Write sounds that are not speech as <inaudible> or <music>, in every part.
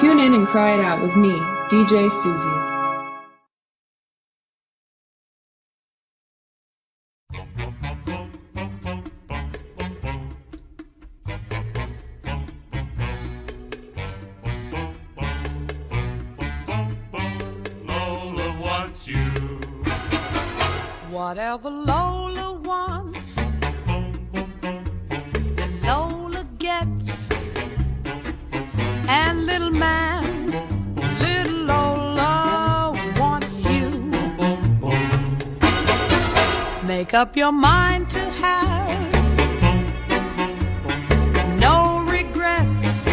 Tune in and cry it out with me, DJ Susie. Lola wants you. Whatever Lola Make up your mind to have no regrets.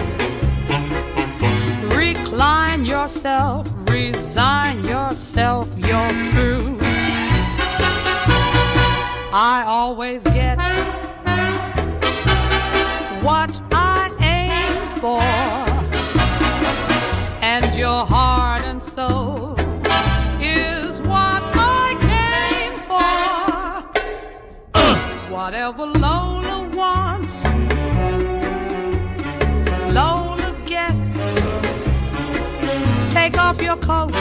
Recline yourself, resign yourself, you're through. I always get what I aim for, Whatever Lola wants, Lola gets. Take off your coat.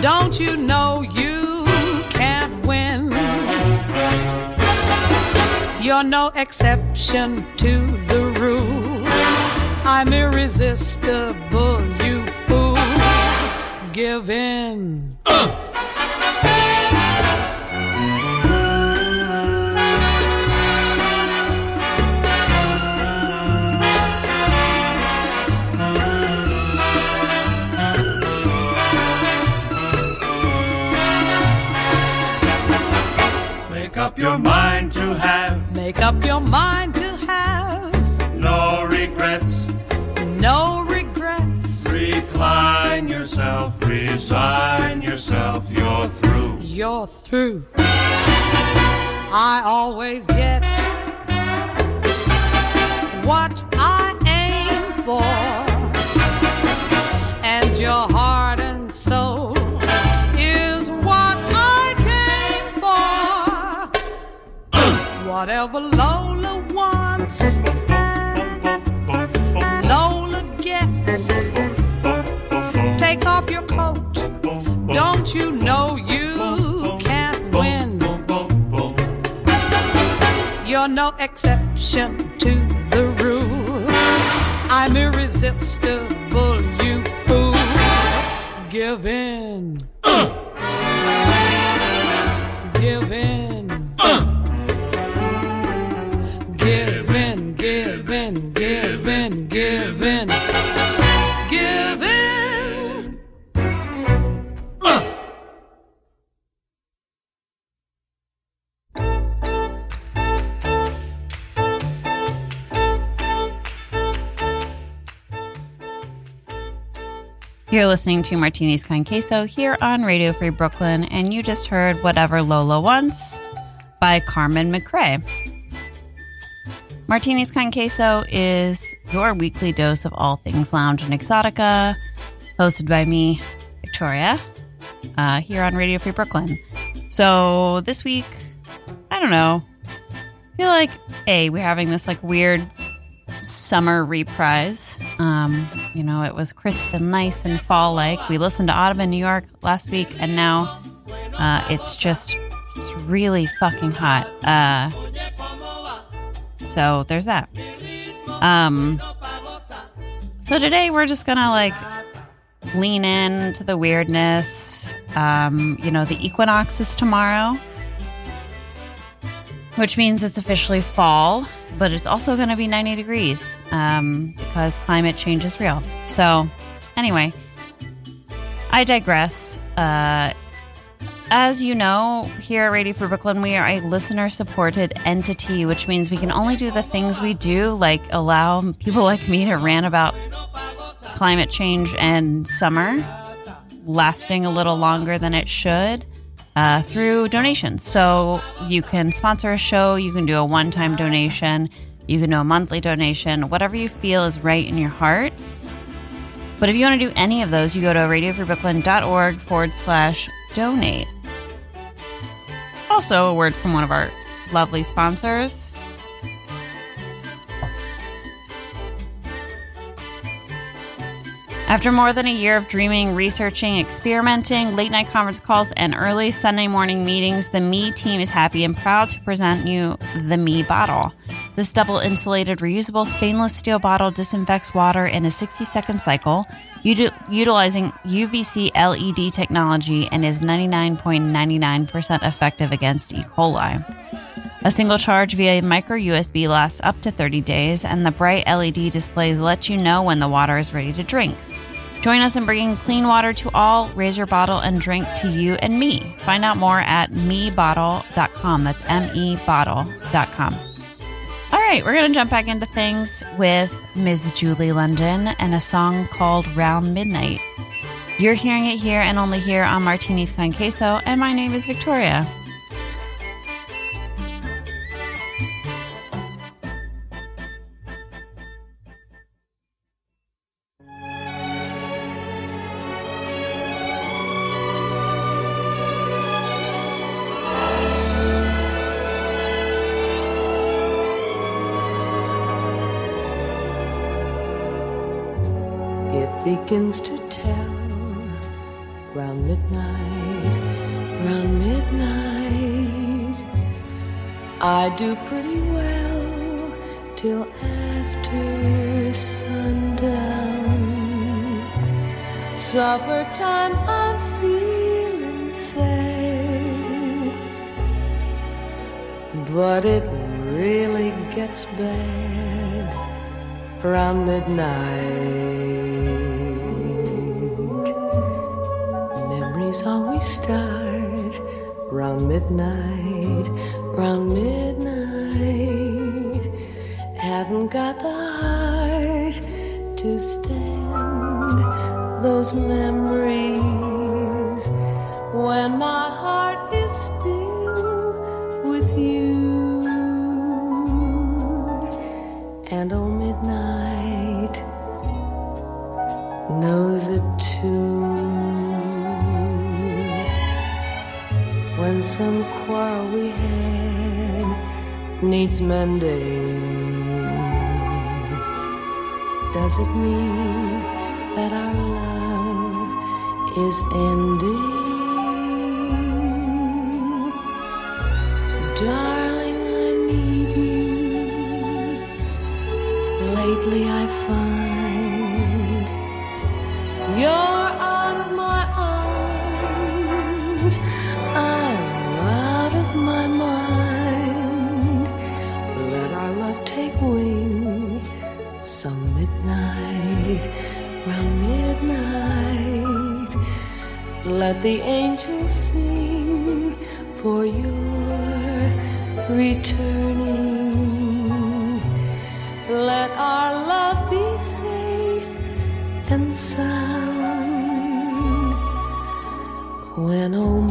Don't you know you can't win? You're no exception to the rule. I'm irresistible, you fool. Give in. Make up your mind to have Make up your mind to have no regrets. no regrets. Recline yourself, resign yourself, you're through. You're through. I always get what I aim for, Whatever Lola wants, Lola gets. Take off your coat. Don't you know you can't win? You're no exception to the rule. I'm irresistible, you fool. Give in. Give in. In, give in, give in. Give in. You're listening to Martini's Con Queso here on Radio Free Brooklyn, and you just heard Whatever Lola Wants by Carmen McRae. Martini's Con Queso is your weekly dose of all things lounge and exotica, hosted by me, Victoria, uh, here on Radio Free Brooklyn. So this week, I don't know, I feel like, A, we're having this like weird summer reprise. Um, you know, it was crisp and nice and fall like. We listened to Autumn in New York last week, and now uh, it's just just really fucking hot. Uh, so there's that. Um, so today we're just gonna like lean in to the weirdness. Um, you know, the equinox is tomorrow which means it's officially fall, but it's also to be 90 degrees um, because climate change is real. So, anyway, I digress. Uh, as you know, here at Radio Free Brooklyn, we are a listener supported entity, which means we can only do the things we do, like allow people like me to rant about climate change and summer lasting a little longer than it should uh, through donations. So you can sponsor a show, you can do a one time donation, you can do a monthly donation, whatever you feel is right in your heart. But if you want to do any of those, you go to radiofreebrooklyn.org forward slash donate. Also, a word from one of our lovely sponsors. After more than a year of dreaming, researching, experimenting, late night conference calls, and early Sunday morning meetings, the Me team is happy and proud to present you the Me bottle. This double insulated, reusable stainless steel bottle disinfects water in a 60 second cycle, uti- utilizing UVC LED technology, and is 99.99% effective against E. coli. A single charge via micro USB lasts up to 30 days, and the bright LED displays let you know when the water is ready to drink. Join us in bringing clean water to all. Raise your bottle and drink to you and me. Find out more at mebottle.com. That's M E bottle.com. All right, we're going to jump back into things with Ms. Julie London and a song called Round Midnight. You're hearing it here and only here on Martini's Con Queso, and my name is Victoria. Begins to tell round midnight, round midnight. I do pretty well till after sundown. Supper time, I'm feeling sad, but it really gets bad around midnight. Memories always start round midnight, round midnight. Haven't got the heart to stand those memories when my some quarrel we had needs mending, does it mean that our love is ending? Darling, I need you. Lately I find Let the angels sing for your returning. Let our love be safe and sound when oh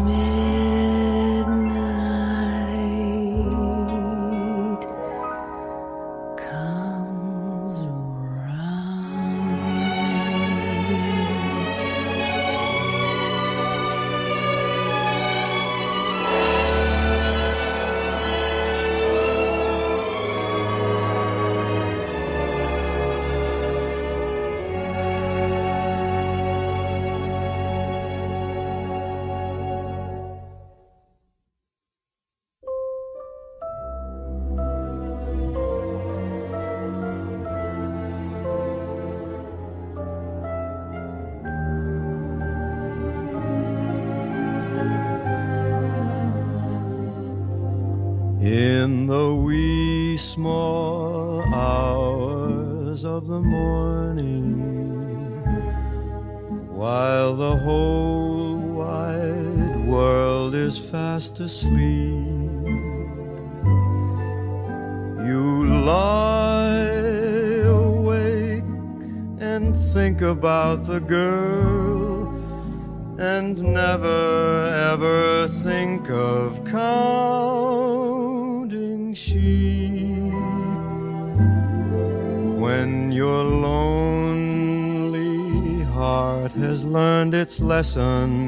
lesson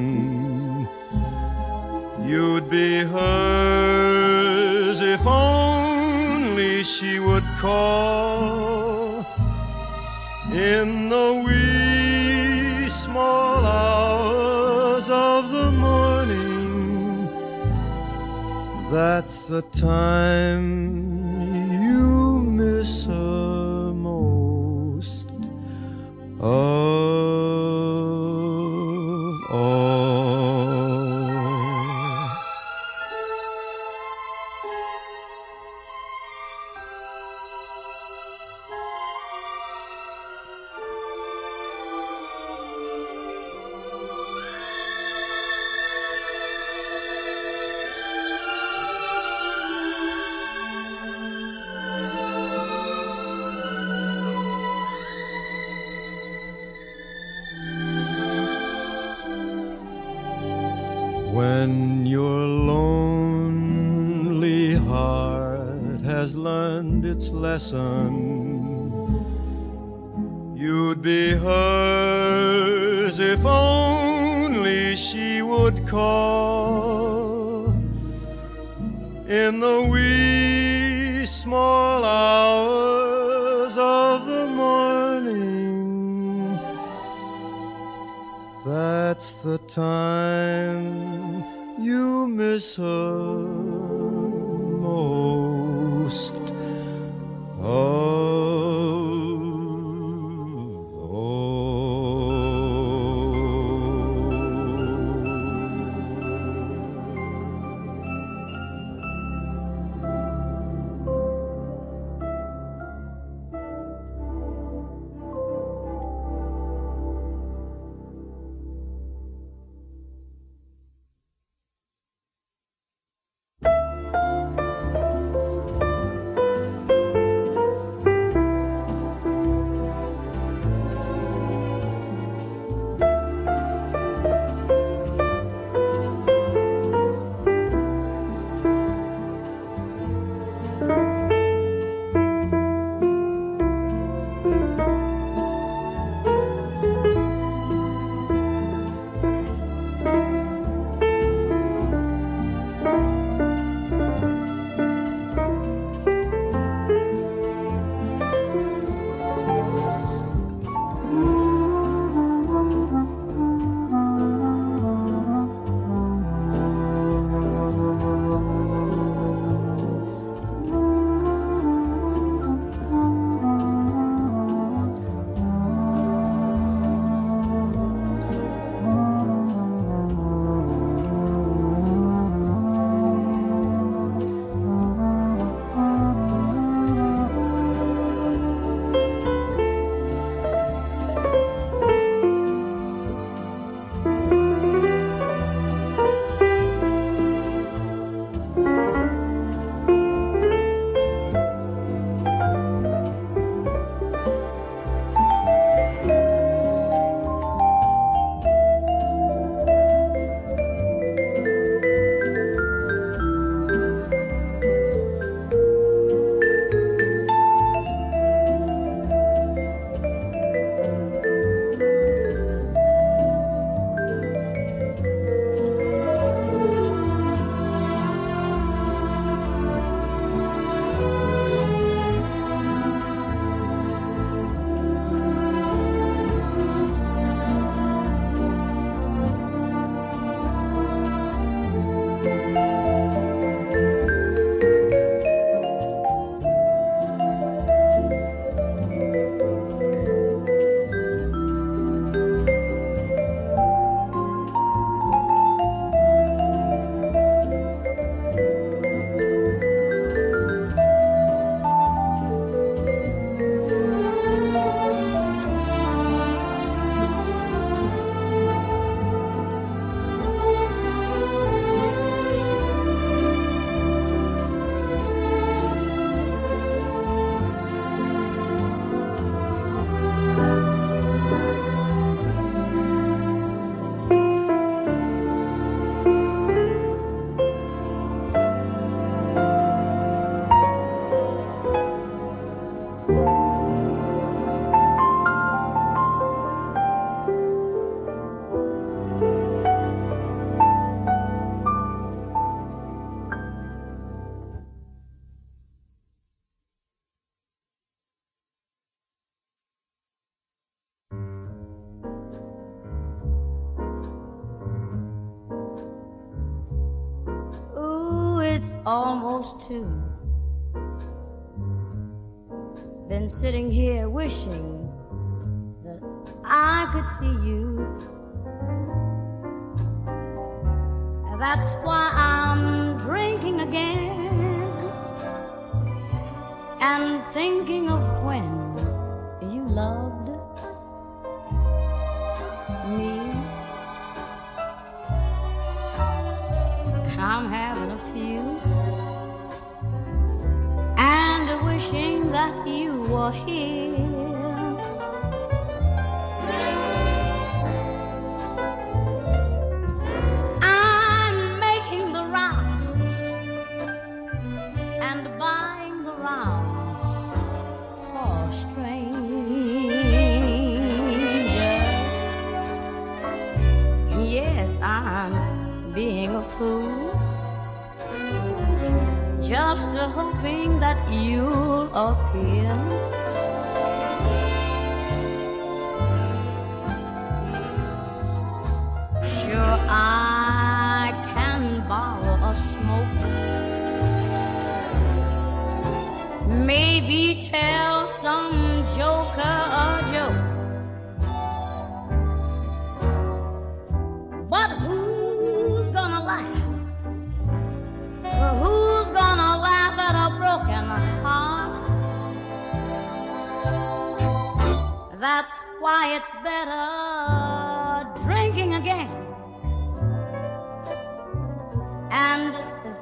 small hours of the morning. That's the time you miss her most. Oh. Almost two. Been sitting here wishing that I could see you. That's why I'm drinking again and thinking of when you loved that you were here. I'm making the rounds and buying the rounds for strangers. Yes, I'm being a fool, just hoping that you'll appear. Sure, I can borrow a smoke. Why it's better drinking again and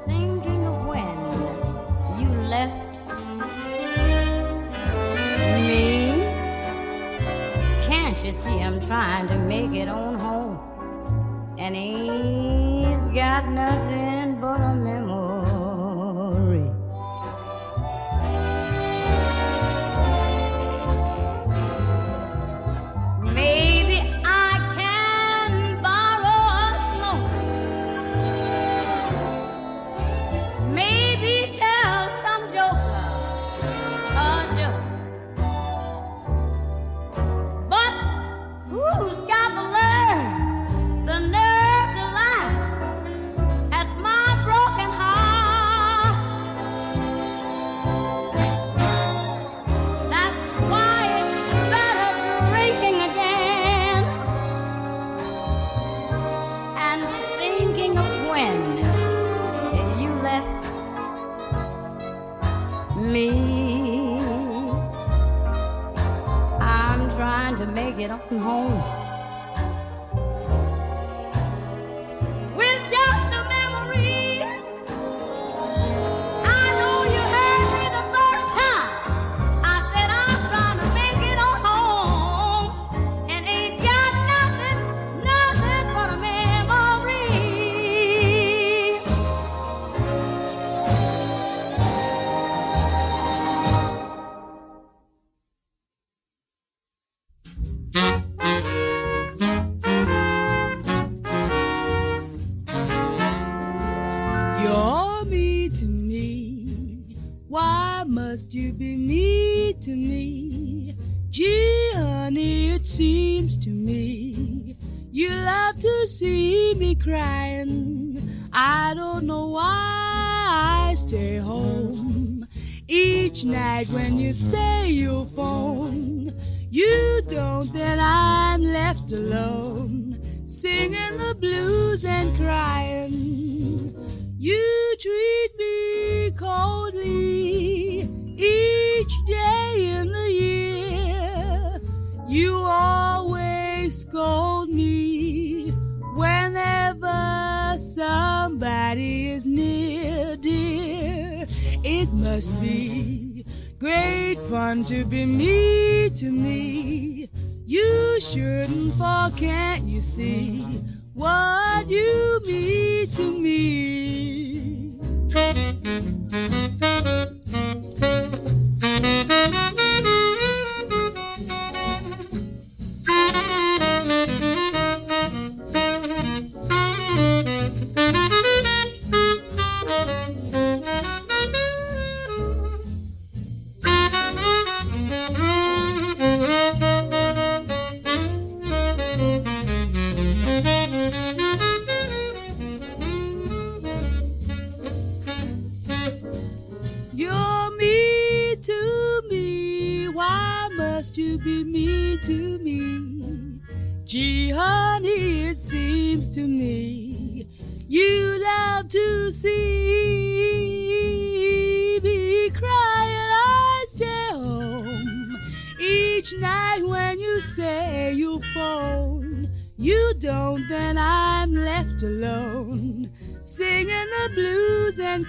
thinking of when you left me. Can't you see I'm trying to make it on home and ain't got nothing You're me to me. Why must you be me to me? Gee, honey, it seems to me you love to see me crying. I don't know why I stay home each night when you say you'll phone. You don't, then I'm left alone, singing the blues and crying. You treat me coldly each day in the year. You always scold me whenever somebody is near, dear. It must be great fun to be me to me. You shouldn't fall, can't you see what you mean to me?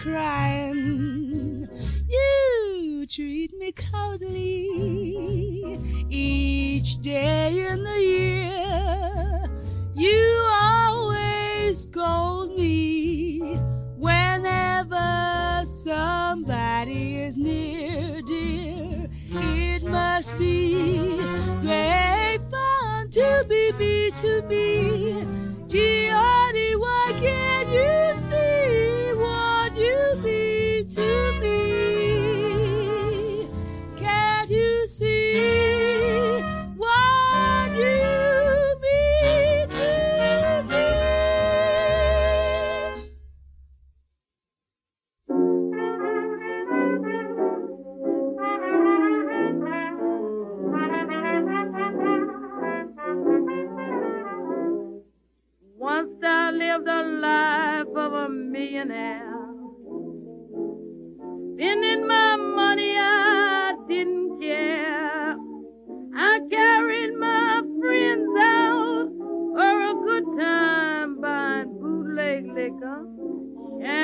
Crying. You treat me coldly each day in the year. You always scold me whenever somebody is near, dear. It must be great fun to be me to. Gee, honey, why can't you see to me? Can't you see what you mean to me? Once I lived a life of a millionaire.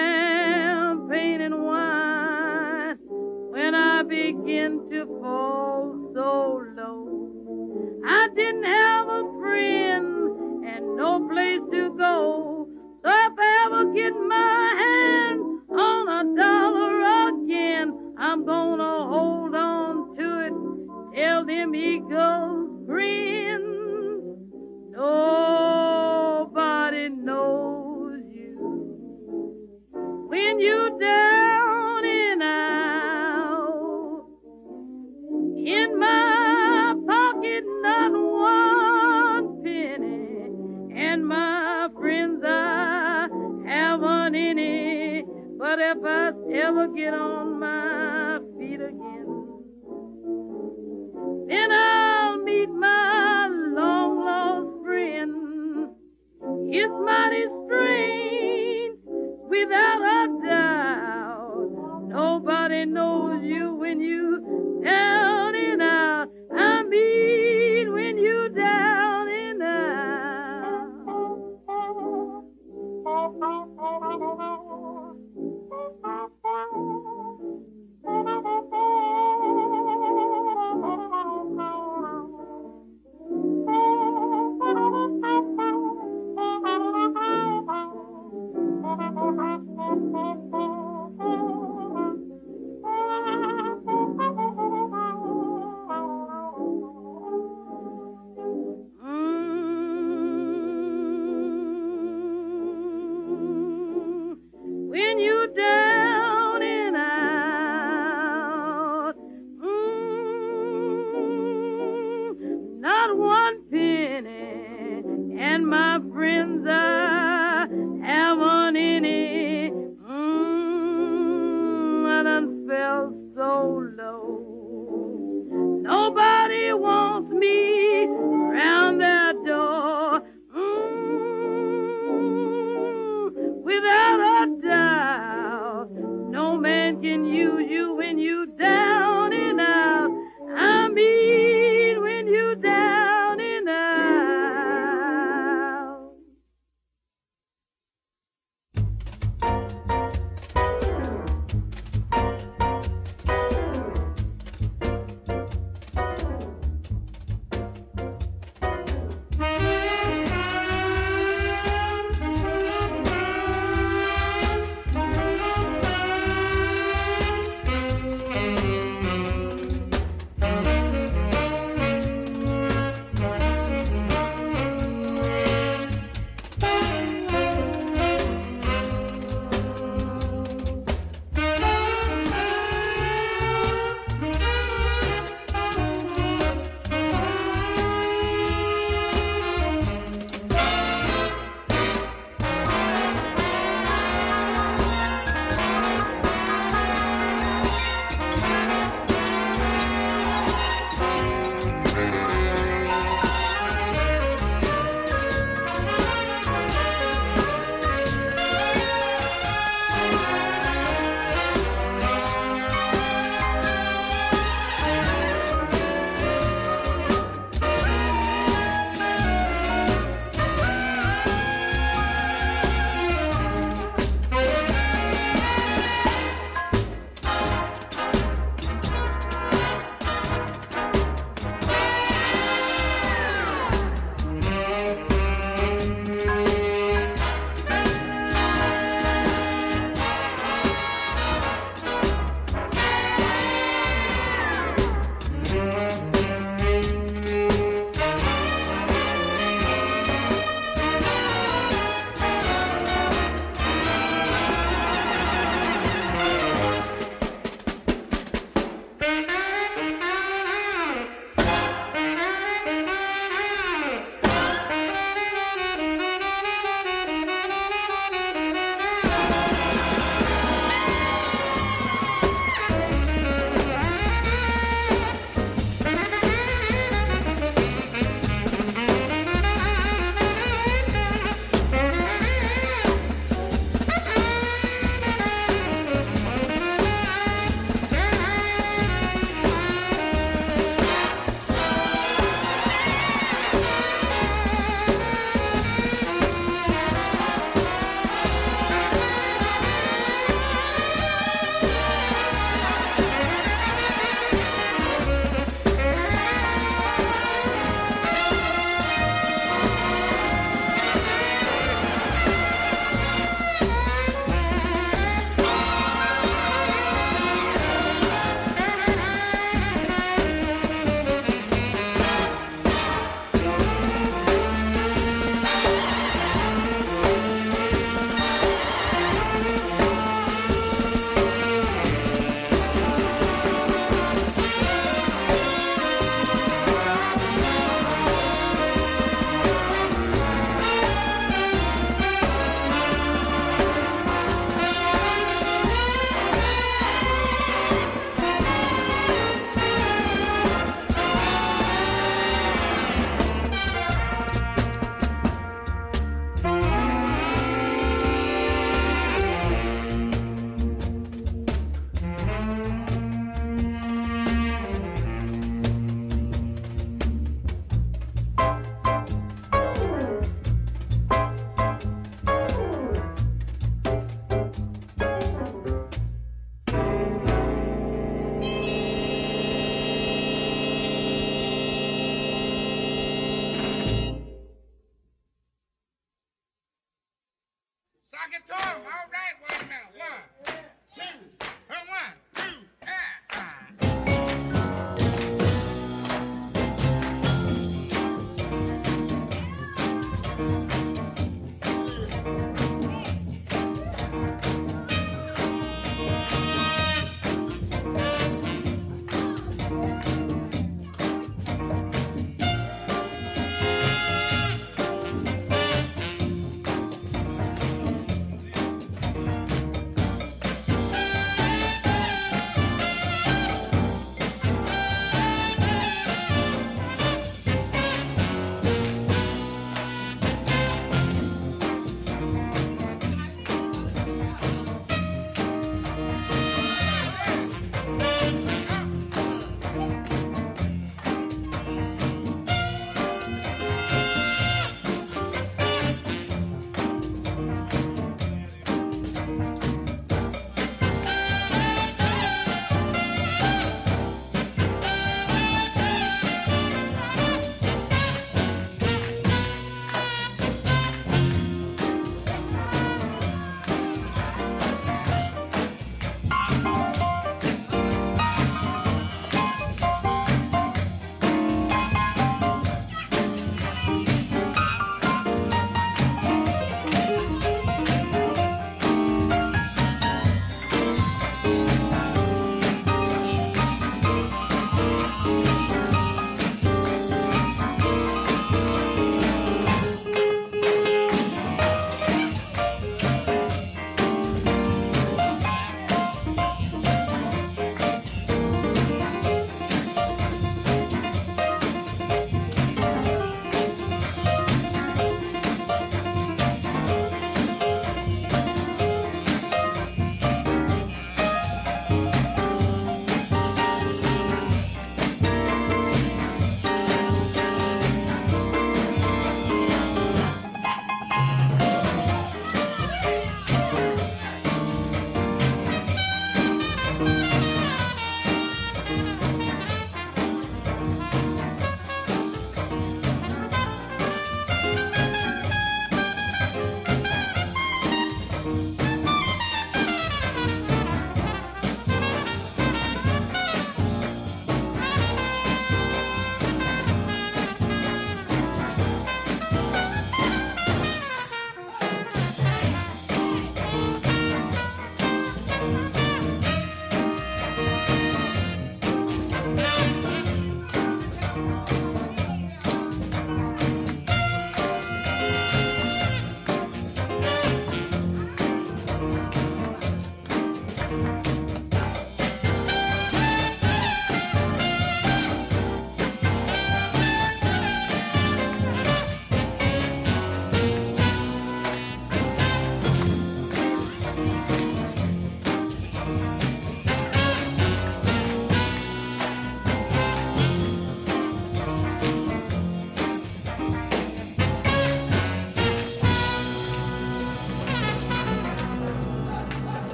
Champagne, and wine. When I began to fall so low, I didn't have a friend and no place to go. So if I ever get my hand on a dollar again, I'm gonna hold on to it till them eagles grin. Nobody knows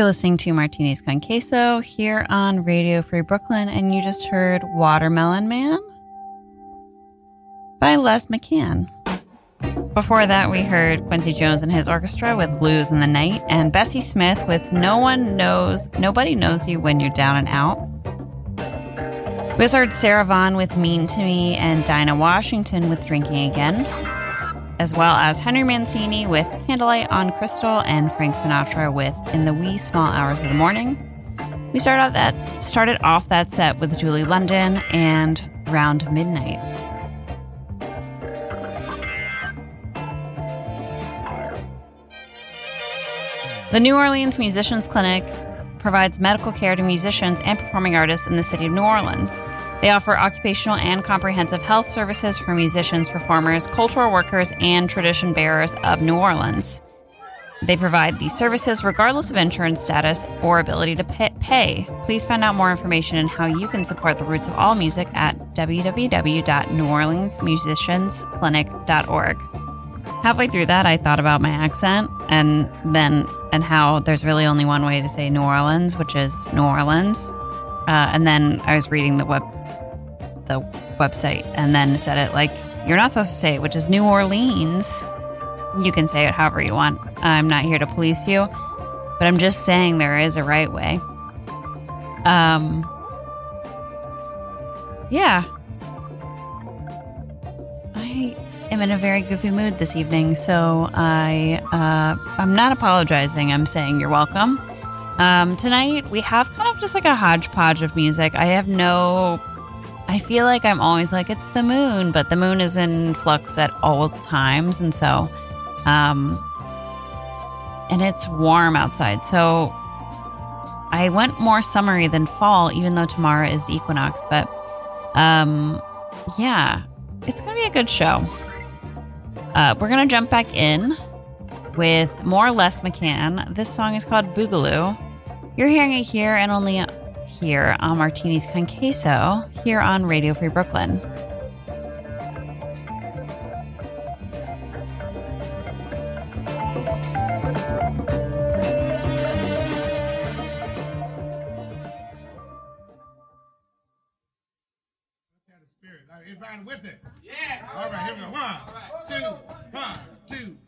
You're listening to Martinez con Queso here on Radio Free Brooklyn, and you just heard Watermelon Man by Les McCann. Before that, we heard Quincy Jones and his orchestra with Blues in the Night, and Bessie Smith with No One Knows, Nobody Knows You When You're Down and Out. We heard Sarah Vaughan with Mean to Me, and Dinah Washington with Drinking Again as well as Henry Mancini with Candlelight on Crystal and Frank Sinatra with In the Wee Small Hours of the Morning. We started out that started off that set with Julie London and Round Midnight. The New Orleans Musicians Clinic provides medical care to musicians and performing artists in the city of New Orleans. They offer occupational and comprehensive health services for musicians, performers, cultural workers, and tradition bearers of New Orleans. They provide these services regardless of insurance status or ability to pay. Please find out more information and how you can support the roots of all music at www.neworleansmusiciansclinic.org. Halfway through that, I thought about my accent and then and how there's really only one way to say New Orleans, which is New Orleans. Uh, and then I was reading the web the website and then said it like you're not supposed to say it, which is New Orleans. You can say it however you want. I'm not here to police you, but I'm just saying there is a right way. Um, yeah. Am in a very goofy mood this evening, so I uh, I'm not apologizing. I'm saying you're welcome. Um, tonight we have kind of just like a hodgepodge of music. I have no. I feel like I'm always like it's the moon, but the moon is in flux at all times, and so, um, and it's warm outside, so I went more summery than fall, even though tomorrow is the equinox. But, um, yeah, it's gonna be a good show. Uh, we're gonna jump back in with more Les McCann. This song is called Boogaloo. You're hearing it here and only here on Martini's Con Queso here on Radio Free Brooklyn. With it? Yeah. All right, here we go. One, two, one, two.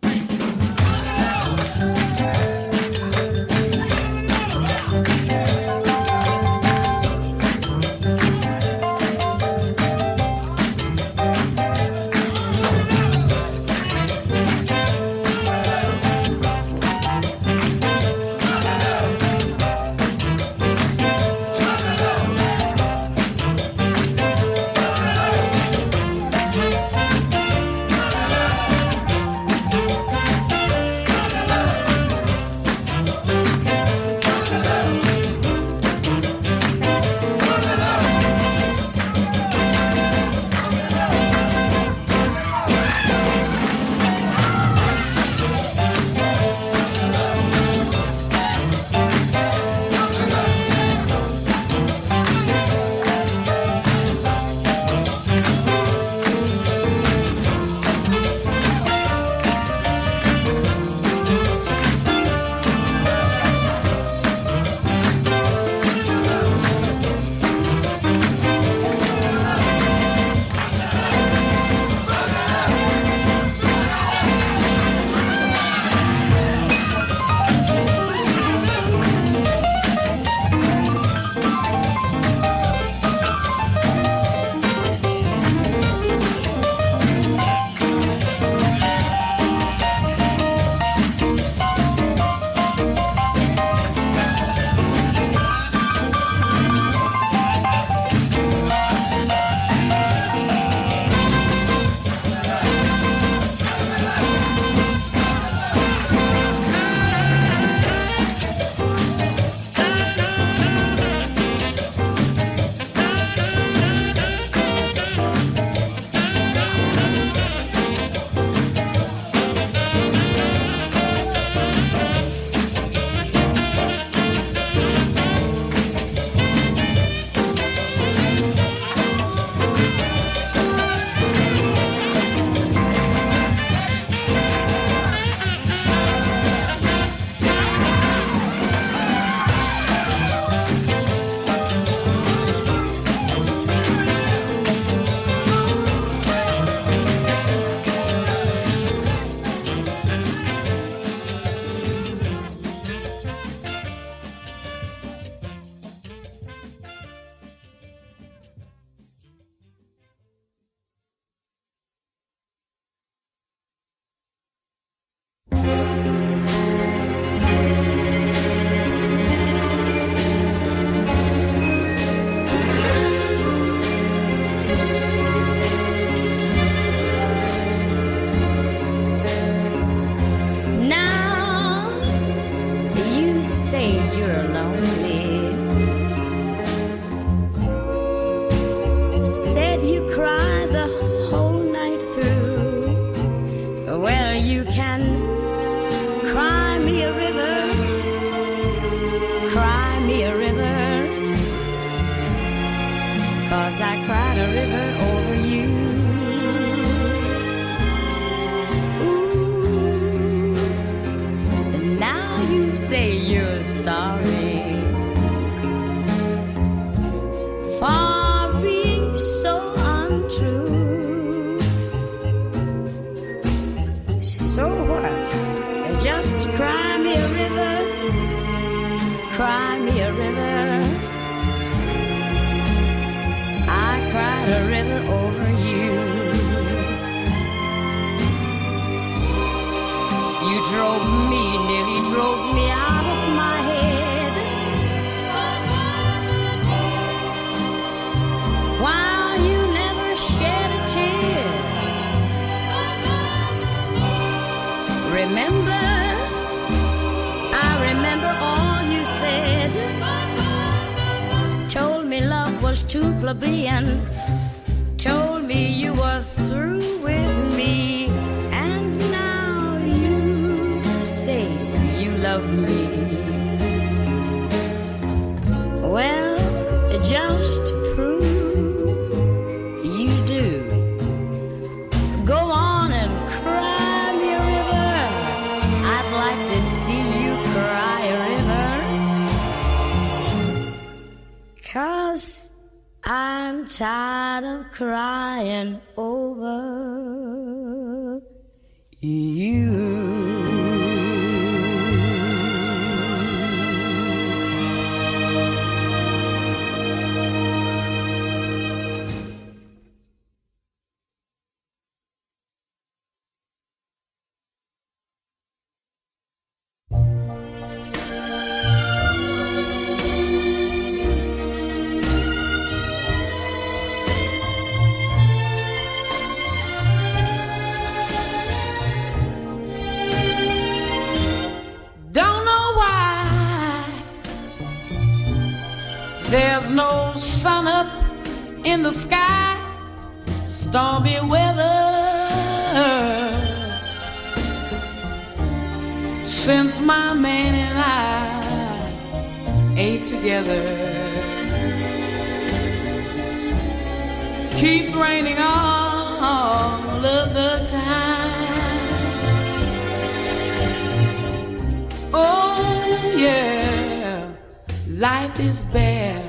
life is bare.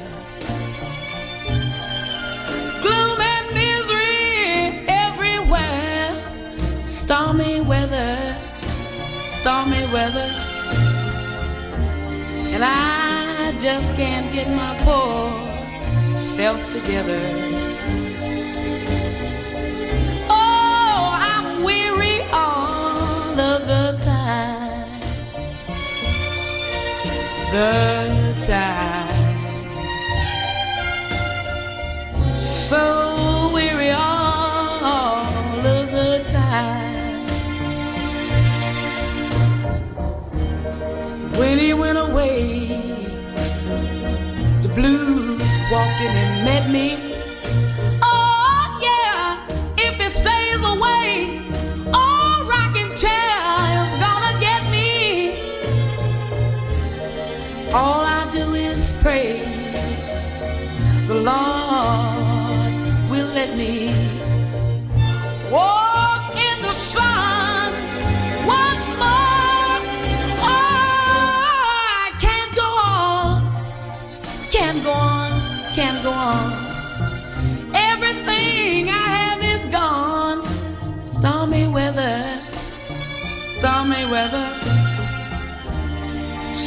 Gloom and misery everywhere. Stormy weather, stormy weather. And I just can't get my poor self together. Oh, I'm weary all of the time. The time. So weary all of the time. When he went away, the blues walked in and met me.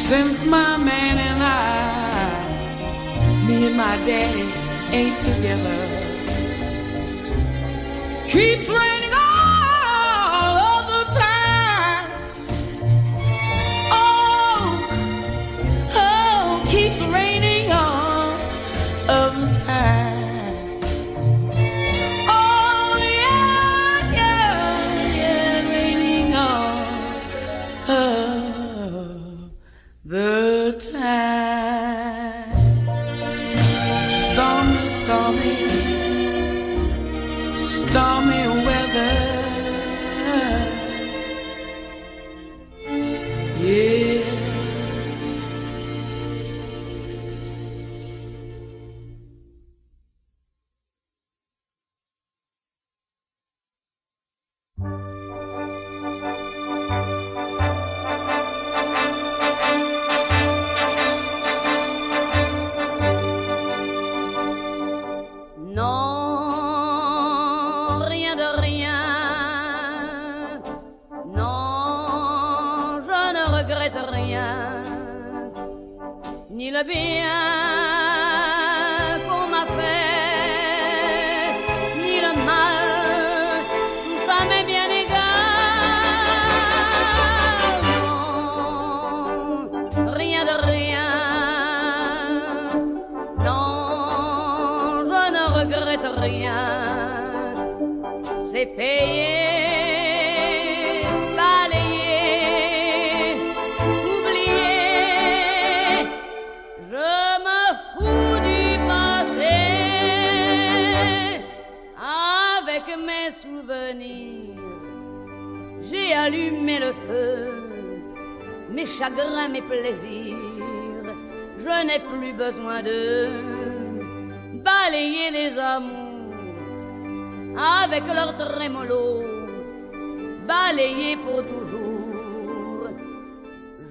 Since my man and I, me and my daddy ain't together, keeps raining. Balayer pour toujours.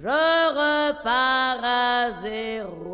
Je repars à zéro.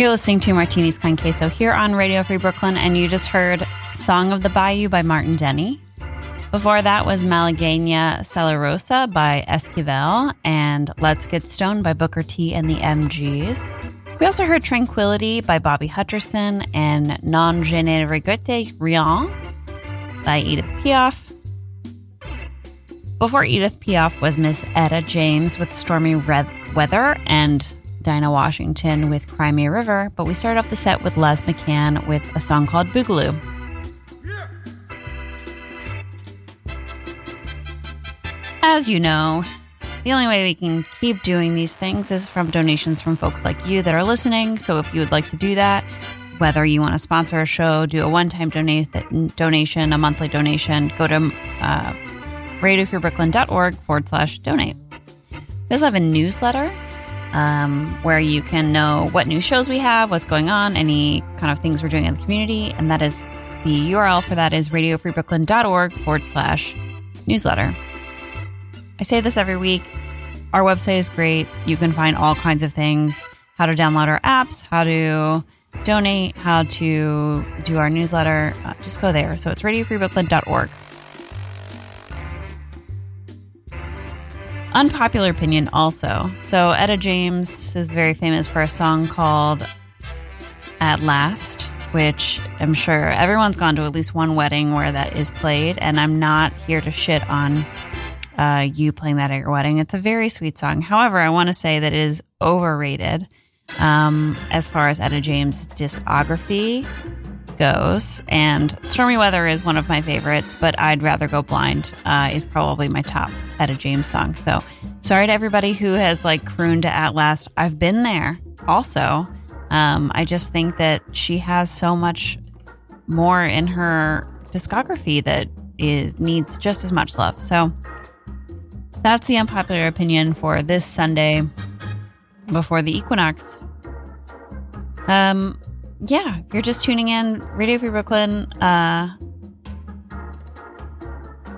You're listening to Martinis con Queso here on Radio Free Brooklyn, and you just heard Song of the Bayou by Martin Denny. Before that was Malagueña Salerosa by Esquivel and Let's Get Stoned by Booker T and the MGs. We also heard Tranquility by Bobby Hutcherson and Non Je ne regrette rien by Edith Piaf. Before Edith Piaf was Miss Etta James with Stormy Red Weather and Dinah Washington with Cry Me a River, but we started off the set with Les McCann with a song called Boogaloo. As you know, the only way we can keep doing these things is from donations from folks like you that are listening. So if you would like to do that, whether you want to sponsor a show, do a one time donation, a monthly donation, go to uh, radiofreebrooklyn.org forward slash donate. We also have a newsletter um, where you can know what new shows we have, what's going on, any kind of things we're doing in the community. And that is the URL for that is radiofreebrooklyn.org forward slash newsletter. I say this every week. Our website is great. You can find all kinds of things how to download our apps, how to donate, how to do our newsletter. Uh, just go there. So it's radiofreebrooklyn.org. Unpopular opinion also. So Etta James is very famous for a song called At Last, which I'm sure everyone's gone to at least one wedding where that is played. And I'm not here to shit on uh, you playing that at your wedding. It's a very sweet song. However, I want to say that it is overrated um, as far as Etta James' discography goes. And Stormy Weather is one of my favorites, but I'd Rather Go Blind uh, is probably my top Etta James song. So sorry to everybody who has like crooned At Last. I've been there also. Um, I just think that she has so much more in her discography that is needs just as much love. So that's the unpopular opinion for this Sunday before the equinox. Um, yeah, you're just tuning in, Radio Free Brooklyn, uh,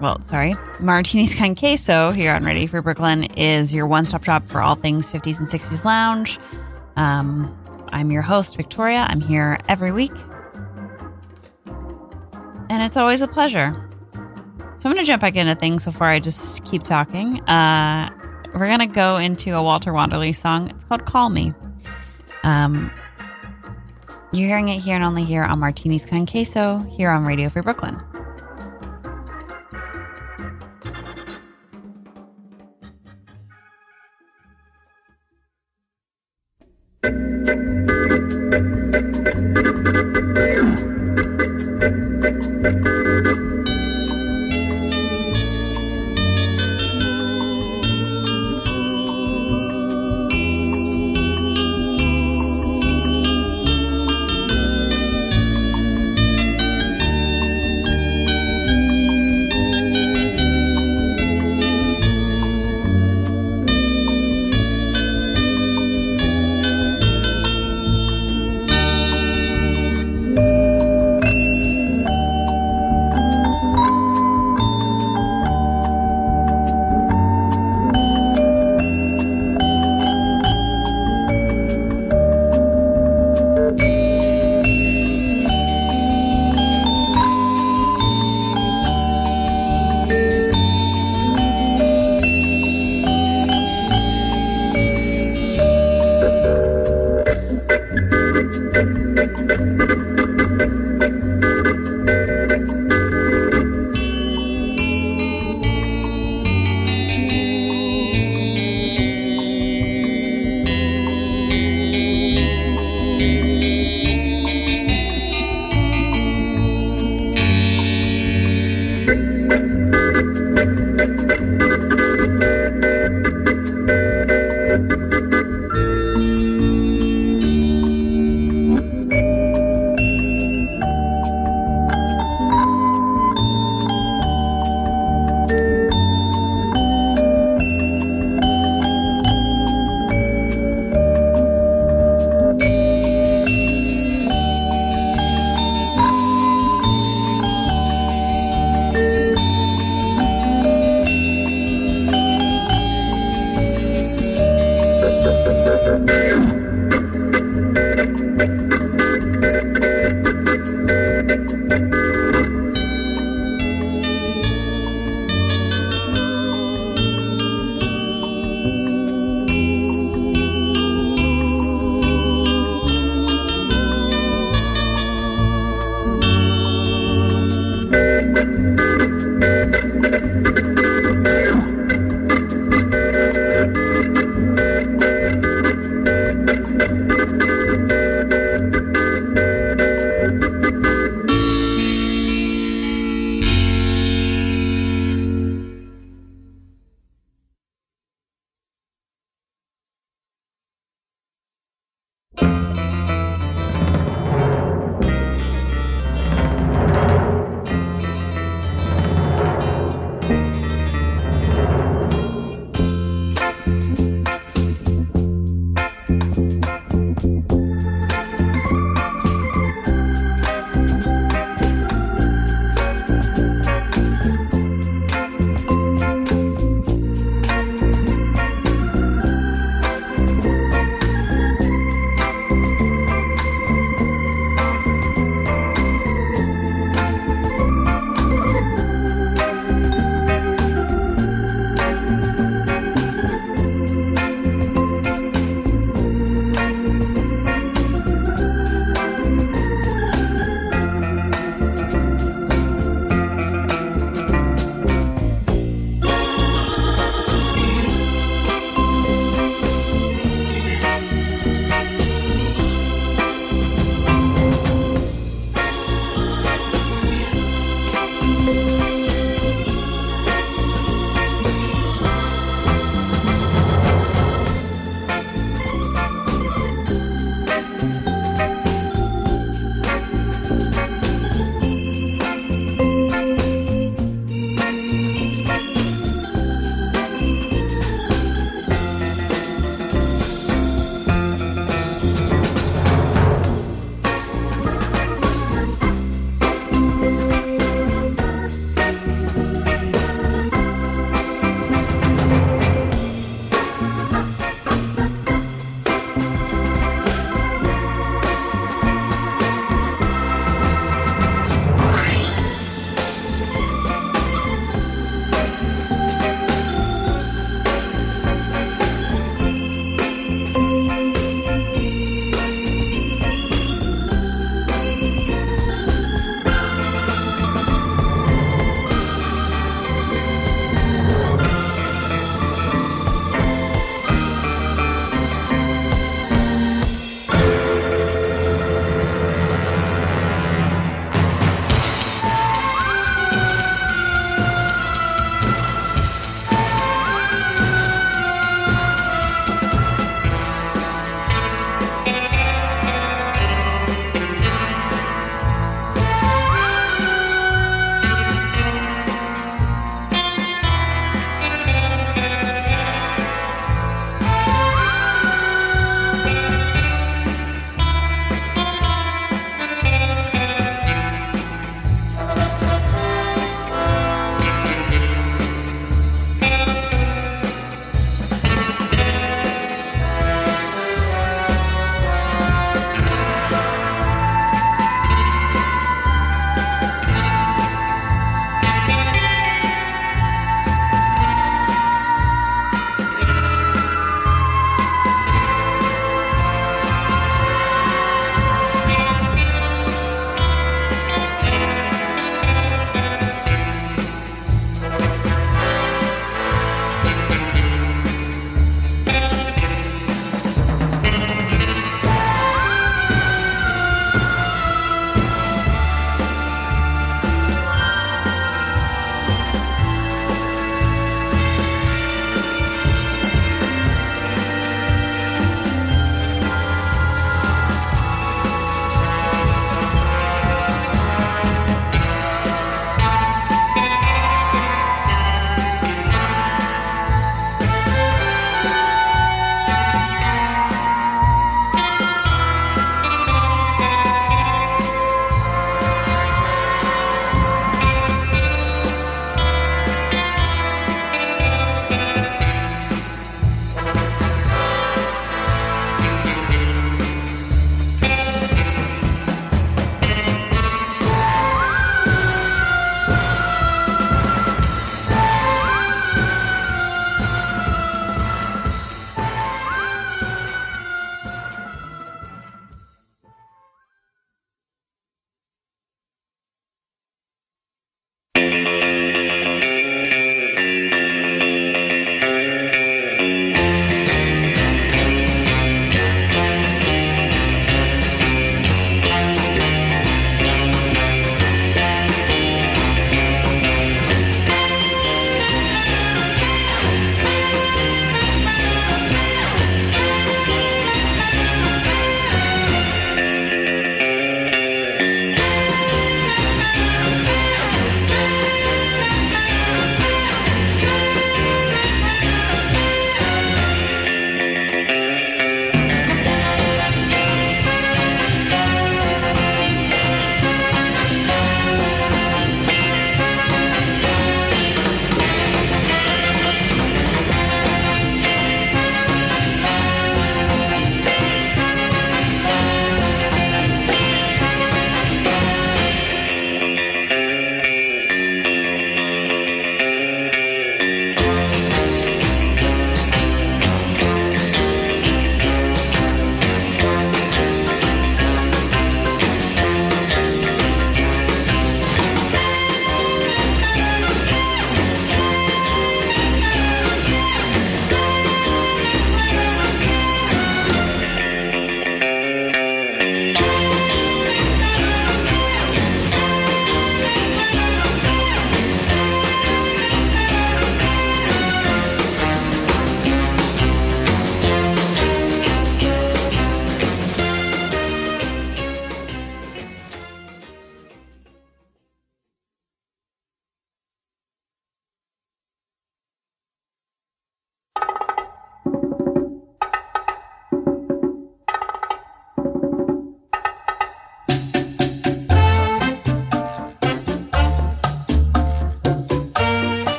well, sorry, Martinis Con Queso here on Radio Free Brooklyn is your one stop shop for all things 50s and 60s lounge. Um, I'm your host, Victoria. I'm here every week. And it's always a pleasure. So I'm going to jump back into things before I just keep talking. Uh, we're going to go into a Walter Wanderley song. It's called Call Me. Um, you're hearing it here and only here on Martinis Con Queso here on Radio Free Brooklyn.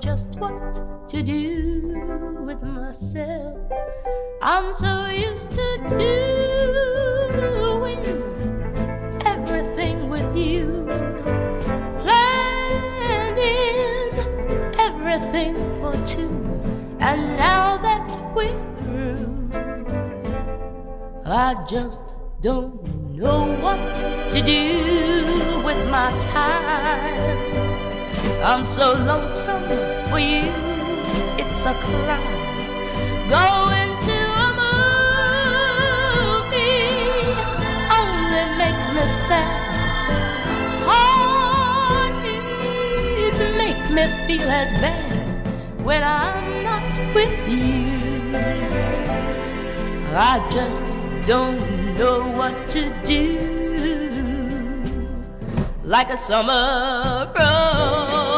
Just what to do with myself. I'm so used to doing everything with you, planning everything for two. And now that we're through, I just don't know what to do with my time. I'm so lonesome for you, it's a crime. Going to a movie only makes me sad. Parties make me feel as bad when I'm not with you. I just don't know what to do. Like a summer rose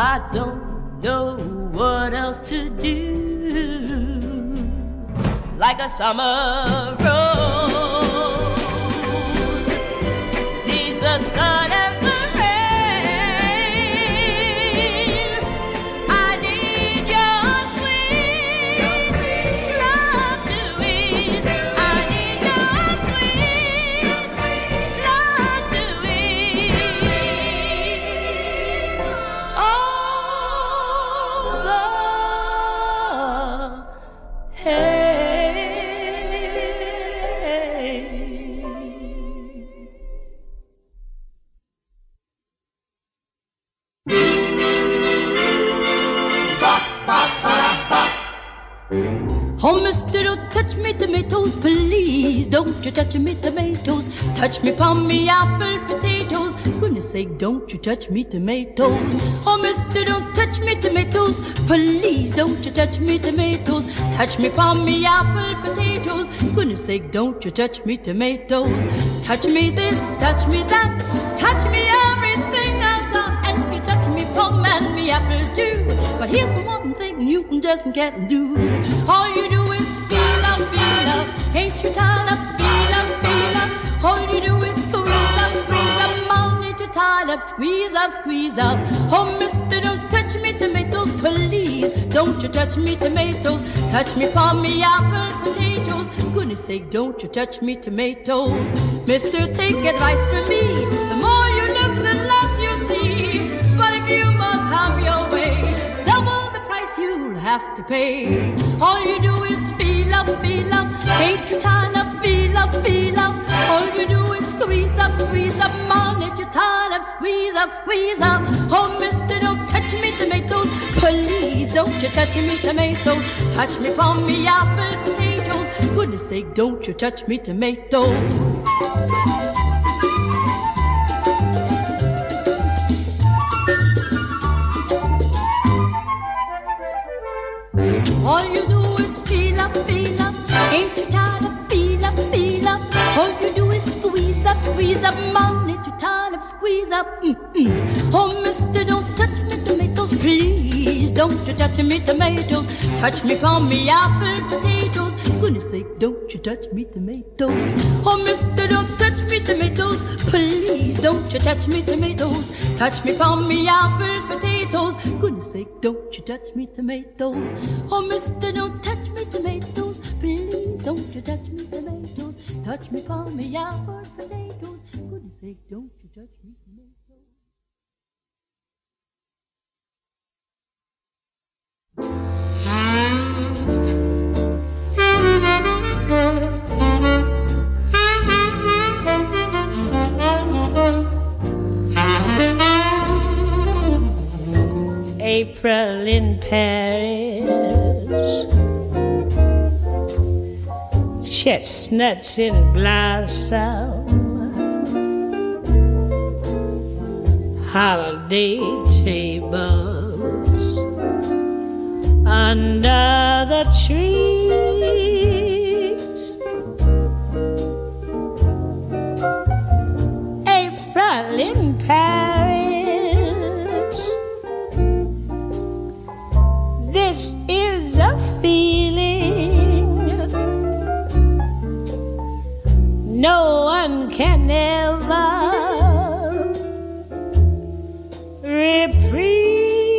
I don't know what else to do. Like a summer rose you touch me tomatoes. Touch me palm me apple potatoes. Goodness sake, don't you touch me tomatoes. Oh, mister, don't touch me tomatoes, please. Don't you touch me tomatoes. Touch me palm me apple potatoes. Goodness sake, don't you touch me tomatoes. Touch me this, touch me that. Touch me everything I've got. And you touch me palm and me apple too. But here's one thing you can just can't do. All you do is feel up, feel up. Ain't you tired of All you do is squeeze up, squeeze up. Ain't you tired of squeeze up, squeeze up? Oh, mister, don't touch me tomatoes, please. Don't you touch me tomatoes. Touch me for me apple potatoes. Goodness sake, don't you touch me tomatoes. Mister, take advice from me. The more you look, the less you see. But if you must have your way, double the price you'll have to pay. All you do is feel up, feel up. You tired squeeze up, squeeze up. Man, ain't you tired of squeeze up, squeeze up? Oh, mister, don't touch me tomatoes. Please don't you touch me tomatoes. Touch me from me apple potatoes. Goodness sake, don't you touch me tomatoes. All you do is feel up, feel up. Ain't squeeze up, up. Mom, tired of squeeze up? Mm-mm. Oh, mister, don't touch me tomatoes, please. Don't you touch me tomatoes. Touch me from me apple potatoes. Goodness sake, don't you touch me tomatoes. Oh, mister, don't touch me tomatoes, please. Don't you touch me tomatoes. Touch me from me apple potatoes. Goodness sake, don't you touch me tomatoes. Oh, mister, don't touch me tomatoes, please. Don't you touch me tomatoes. Touch me from me apple potatoes say, Don't you touch me, my. April in Paris, chestnuts in blossom Holiday tables under the trees. April in Paris. This is a feeling no one can ever reprise.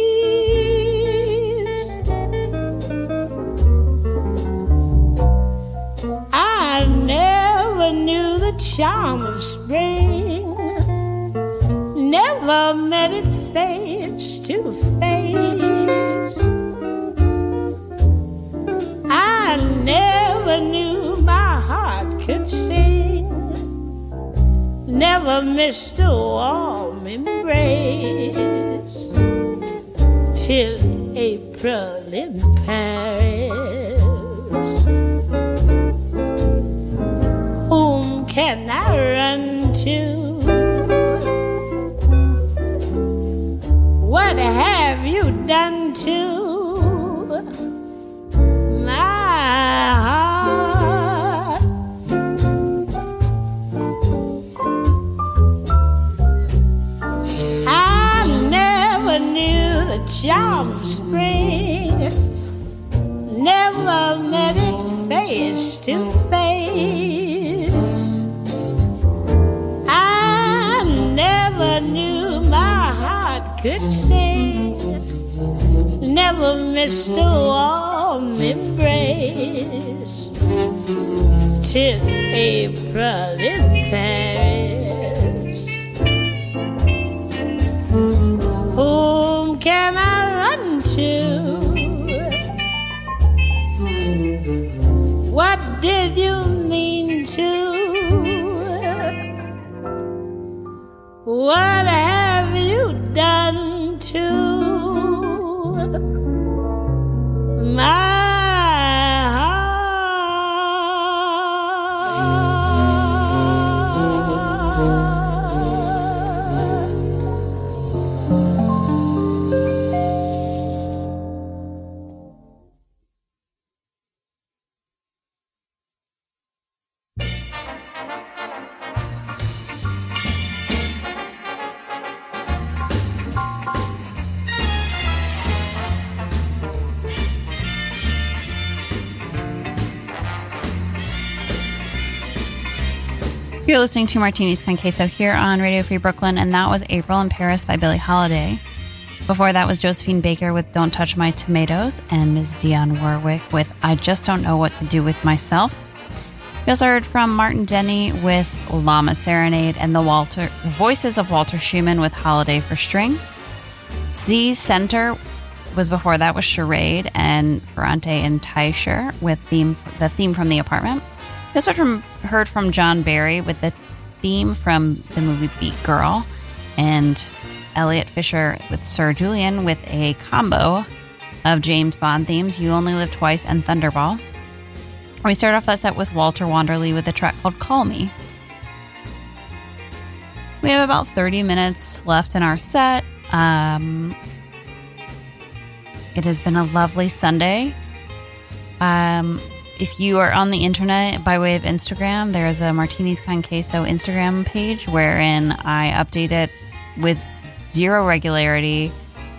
I never knew the charm of spring, never met it face to face. I never knew my heart could sing, never missed a warm embrace till April a warm embrace till April in Paris. Whom can I run to? What did you mean to? What You're listening to Martinis con Queso here on Radio Free Brooklyn, and that was April in Paris by Billie Holiday. Before that was Josephine Baker with Don't Touch My Tomatoes and Ms. Dionne Warwick with I Just Don't Know What to Do with Myself. We also heard from Martin Denny with Llama Serenade and the Walter the voices of Walter Schumann with Holiday for Strings. Z Center was before that was Charade and Ferrante and Teicher with theme the theme from the apartment. We also from, heard from John Barry with the theme from the movie Beat Girl, and Elliot Fisher with Sir Julian with a combo of James Bond themes, You Only Live Twice and Thunderball. We start off that set with Walter Wanderley with a track called Call Me. We have about 30 minutes left in our set. Um, it has been a lovely Sunday. Um, if you are on the internet by way of Instagram, there is a Martinis Con Queso Instagram page wherein I update it with zero regularity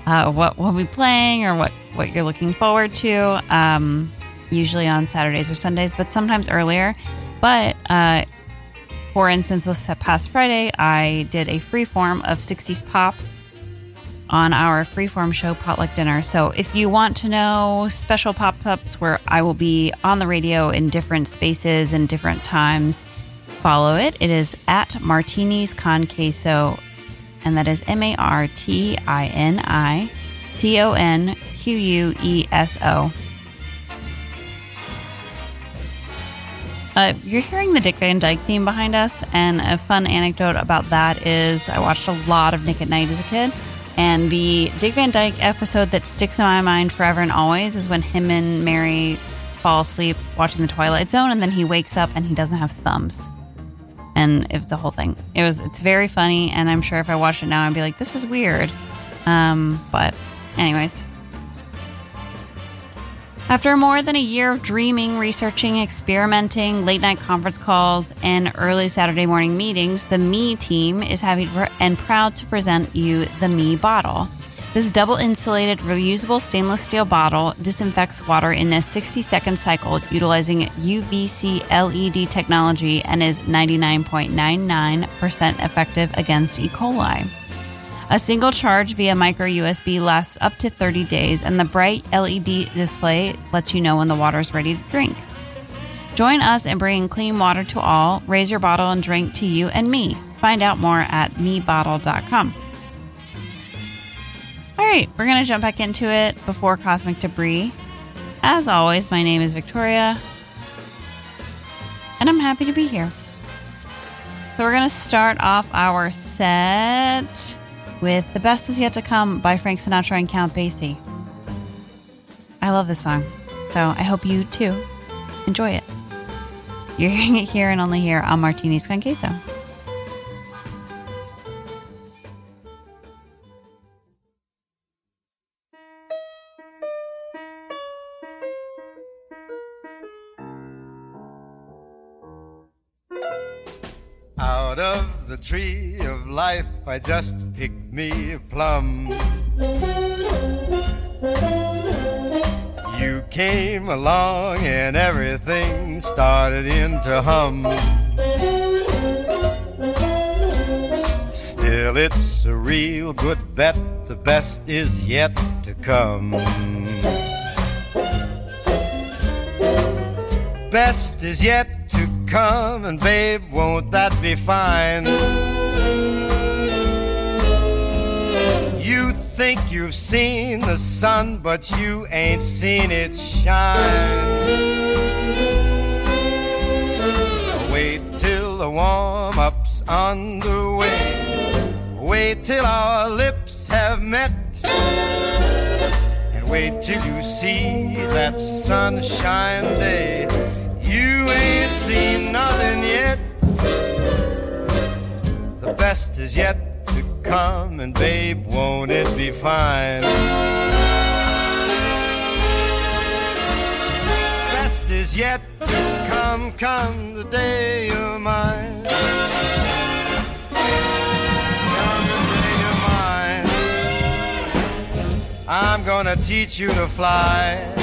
uh, what we'll be playing or what, what you're looking forward to, um, usually on Saturdays or Sundays, but sometimes earlier. But uh, for instance, this past Friday, I did a free form of 60s pop on our freeform show potluck dinner. So if you want to know special pop-ups where I will be on the radio in different spaces and different times, follow it. It is at Martinis Con Queso, and that is M A R T I N I C O N Q U E S O. Uh, you're hearing the Dick Van Dyke theme behind us, and a fun anecdote about that is I watched a lot of Nick at Night as a kid. And the Dick Van Dyke episode that sticks in my mind forever and always is when him and Mary fall asleep watching The Twilight Zone, and then he wakes up and he doesn't have thumbs. And it was the whole thing. It was it's very funny, and I'm sure if I watched it now, I'd be like, "This is weird." Um, but, anyways, after more than a year of dreaming, researching, experimenting, late night conference calls, and early Saturday morning meetings, the Me team is happy and proud to present you the Me bottle. This double insulated, reusable stainless steel bottle disinfects water in a 60 second cycle utilizing UVC LED technology and is 99.99% effective against E. coli. A single charge via micro USB lasts up to 30 days, and the bright LED display lets you know when the water is ready to drink. Join us in bringing clean water to all. Raise your bottle and drink to you and me. Find out more at mebottle.com. All right, we're going to jump back into it before Cosmic Debris. As always, my name is Victoria, and I'm happy to be here. So, we're going to start off our set with The Best Is Yet to Come by Frank Sinatra and Count Basie. I love this song, so I hope you too enjoy it. You're <laughs> hearing it here and only here on Martini's con Queso. Tree of life, I just picked me a plum. You came along and everything started in to hum. Still, it's a real good bet. The best is yet to come. Best is yet come, and babe, won't that be fine? You think you've seen the sun, but you ain't seen it shine. Wait till the warm up's underway. Wait till our lips have met. And wait till you see that sunshine day. You ain't seen nothing yet. The best is yet to come, and babe, won't it be fine? Best is yet to come, come the day you're mine. Come the day you're mine. I'm gonna teach you to fly.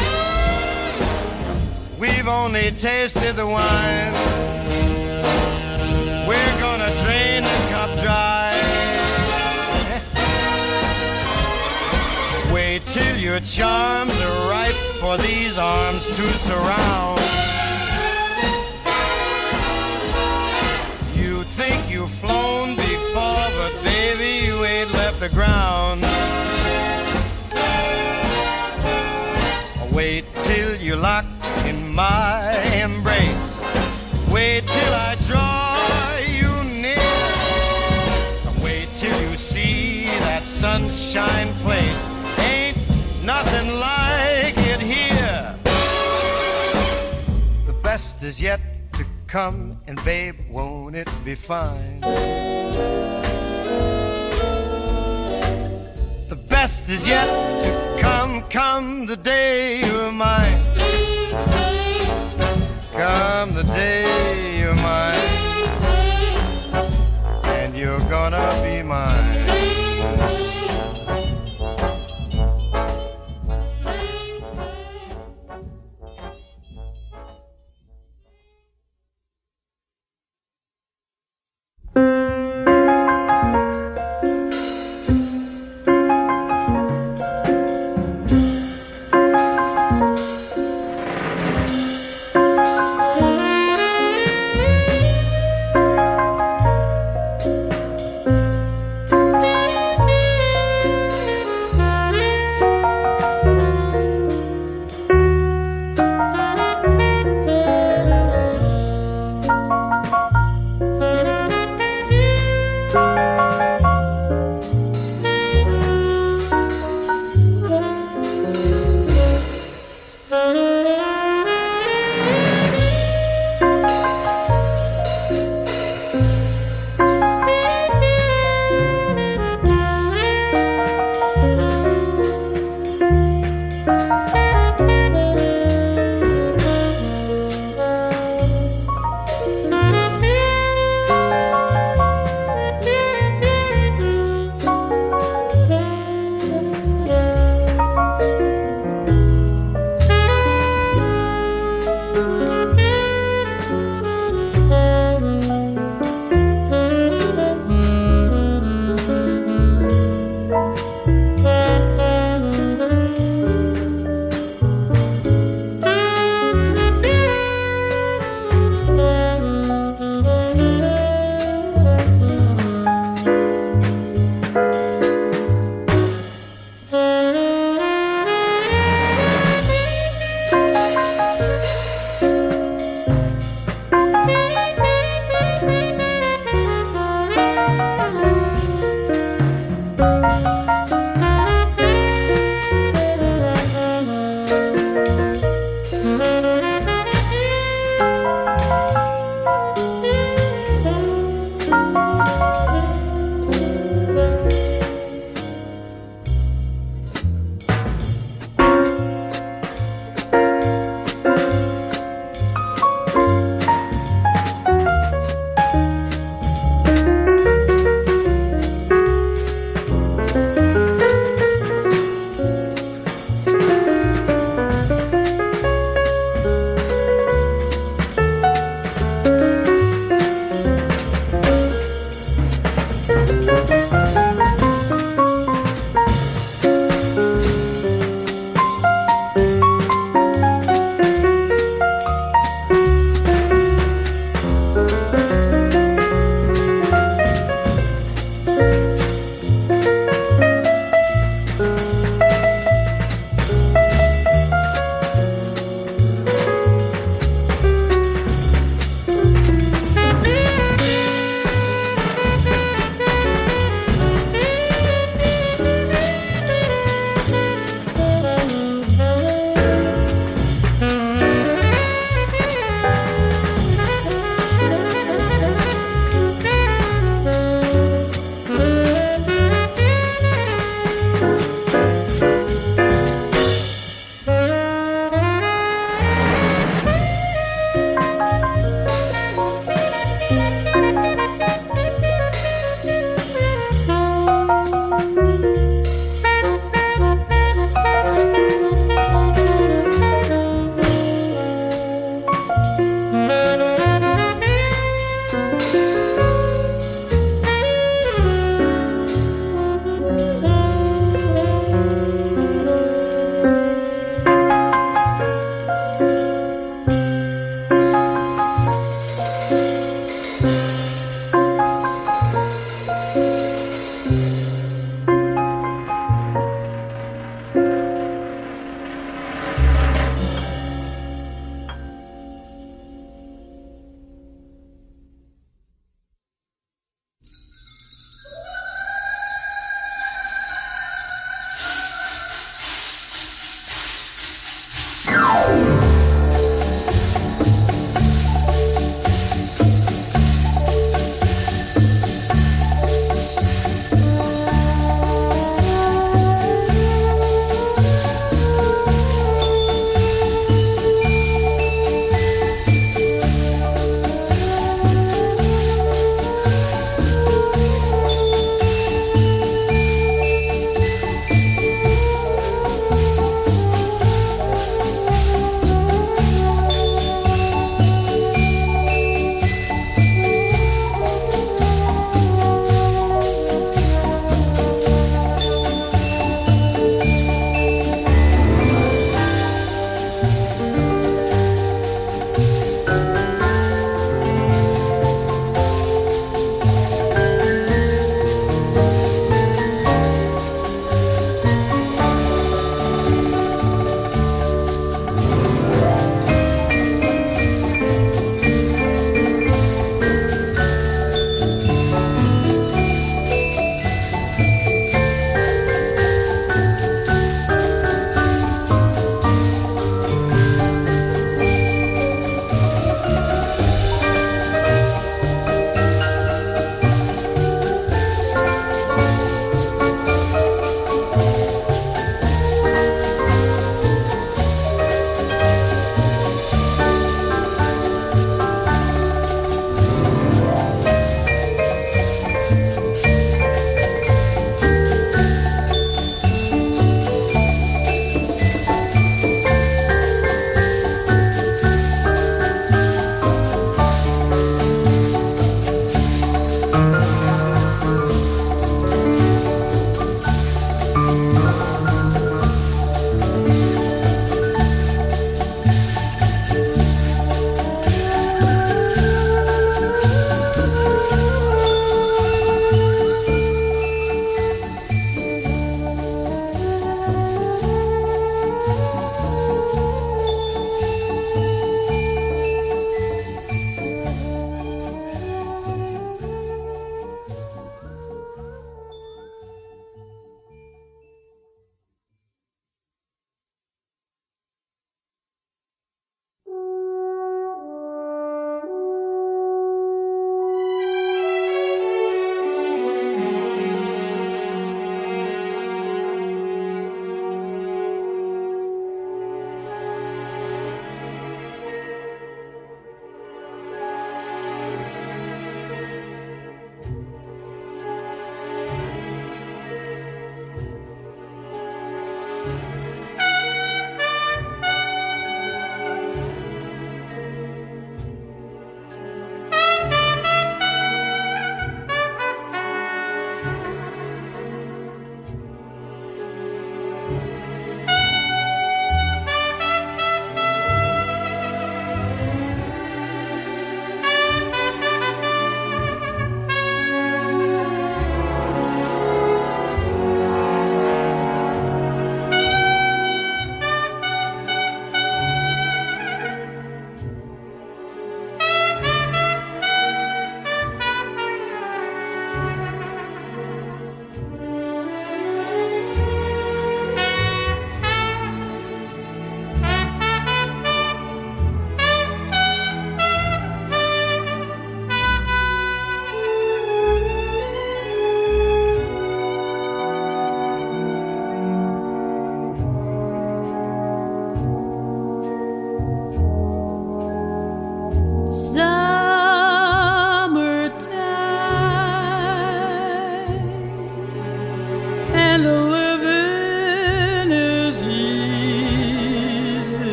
We've only tasted the wine. We're gonna drain the cup dry. Wait till your charms are ripe for these arms to surround. You think you've flown before, but baby, you ain't left the ground. Wait till you're locked in my embrace. Wait till I draw you near. Wait till you see that sunshine place. Ain't nothing like it here. The best is yet to come, and babe, won't it be fine? The best is yet to come, come the day you're mine. Come the day you're mine, and you're gonna be mine.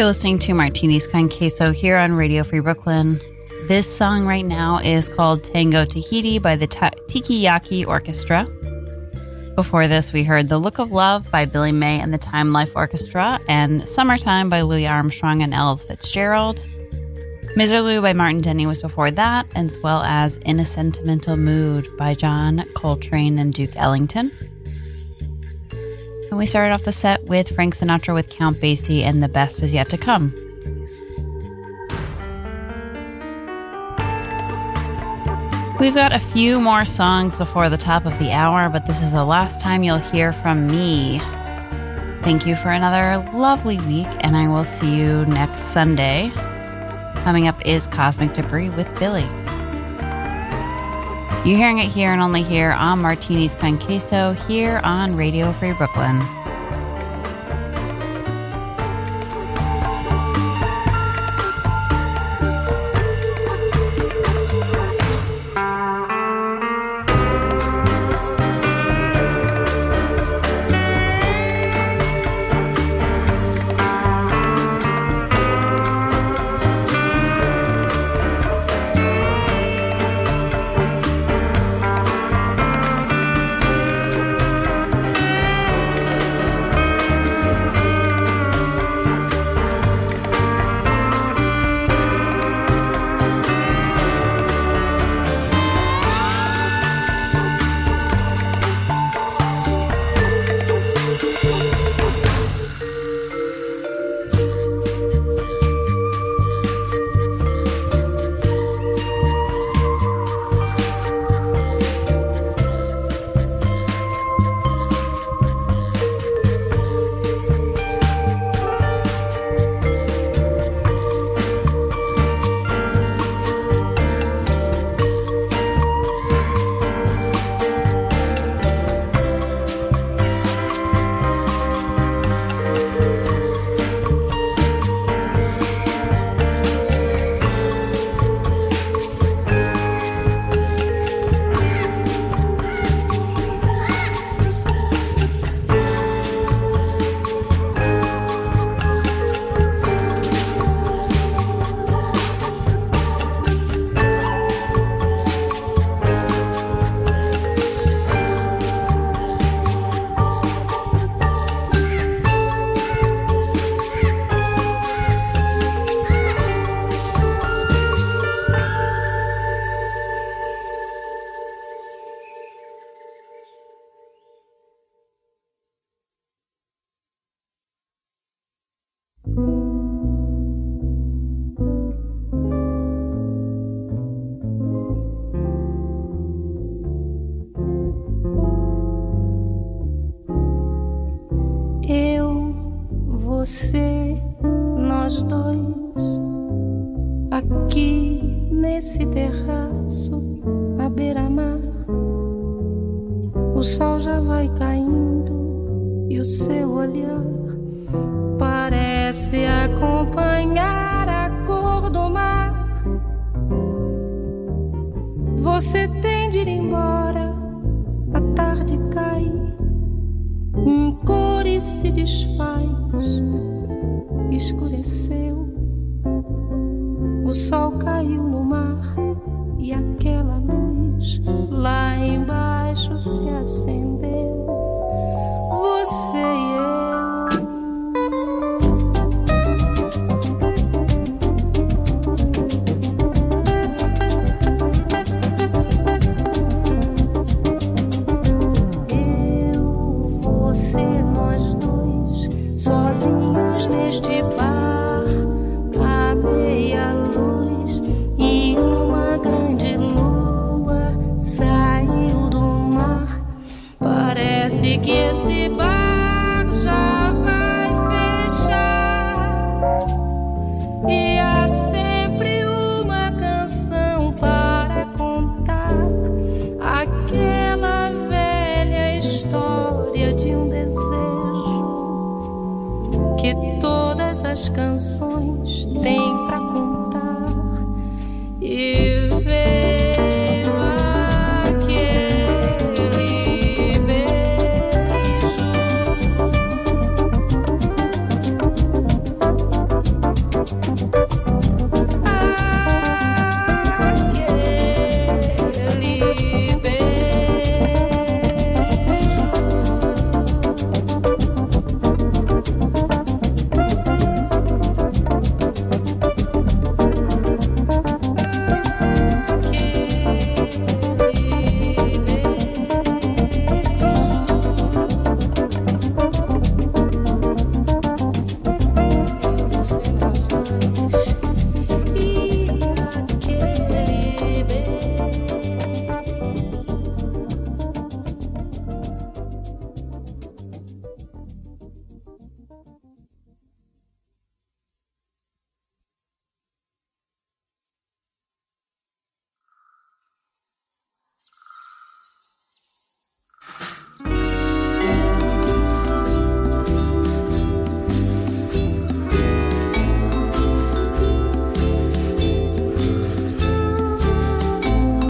You're listening to Martinis con Queso here on Radio Free Brooklyn. This song right now is called Tango Tahiti by the Ta- Tiki Yaki Orchestra. Before this, we heard The Look of Love by Billy May and the Time Life Orchestra and Summertime by Louis Armstrong and Ella Fitzgerald. Miserlou by Martin Denny was before that, as well as In a Sentimental Mood by John Coltrane and Duke Ellington. And we started off the set with Frank Sinatra with Count Basie and The Best Is Yet to Come. We've got a few more songs before the top of the hour, but this is the last time you'll hear from me. Thank you for another lovely week, and I will see you next Sunday. Coming up is Cosmic Debris with Billy. You're hearing it here and only here on Martini's Con Queso here on Radio Free Brooklyn.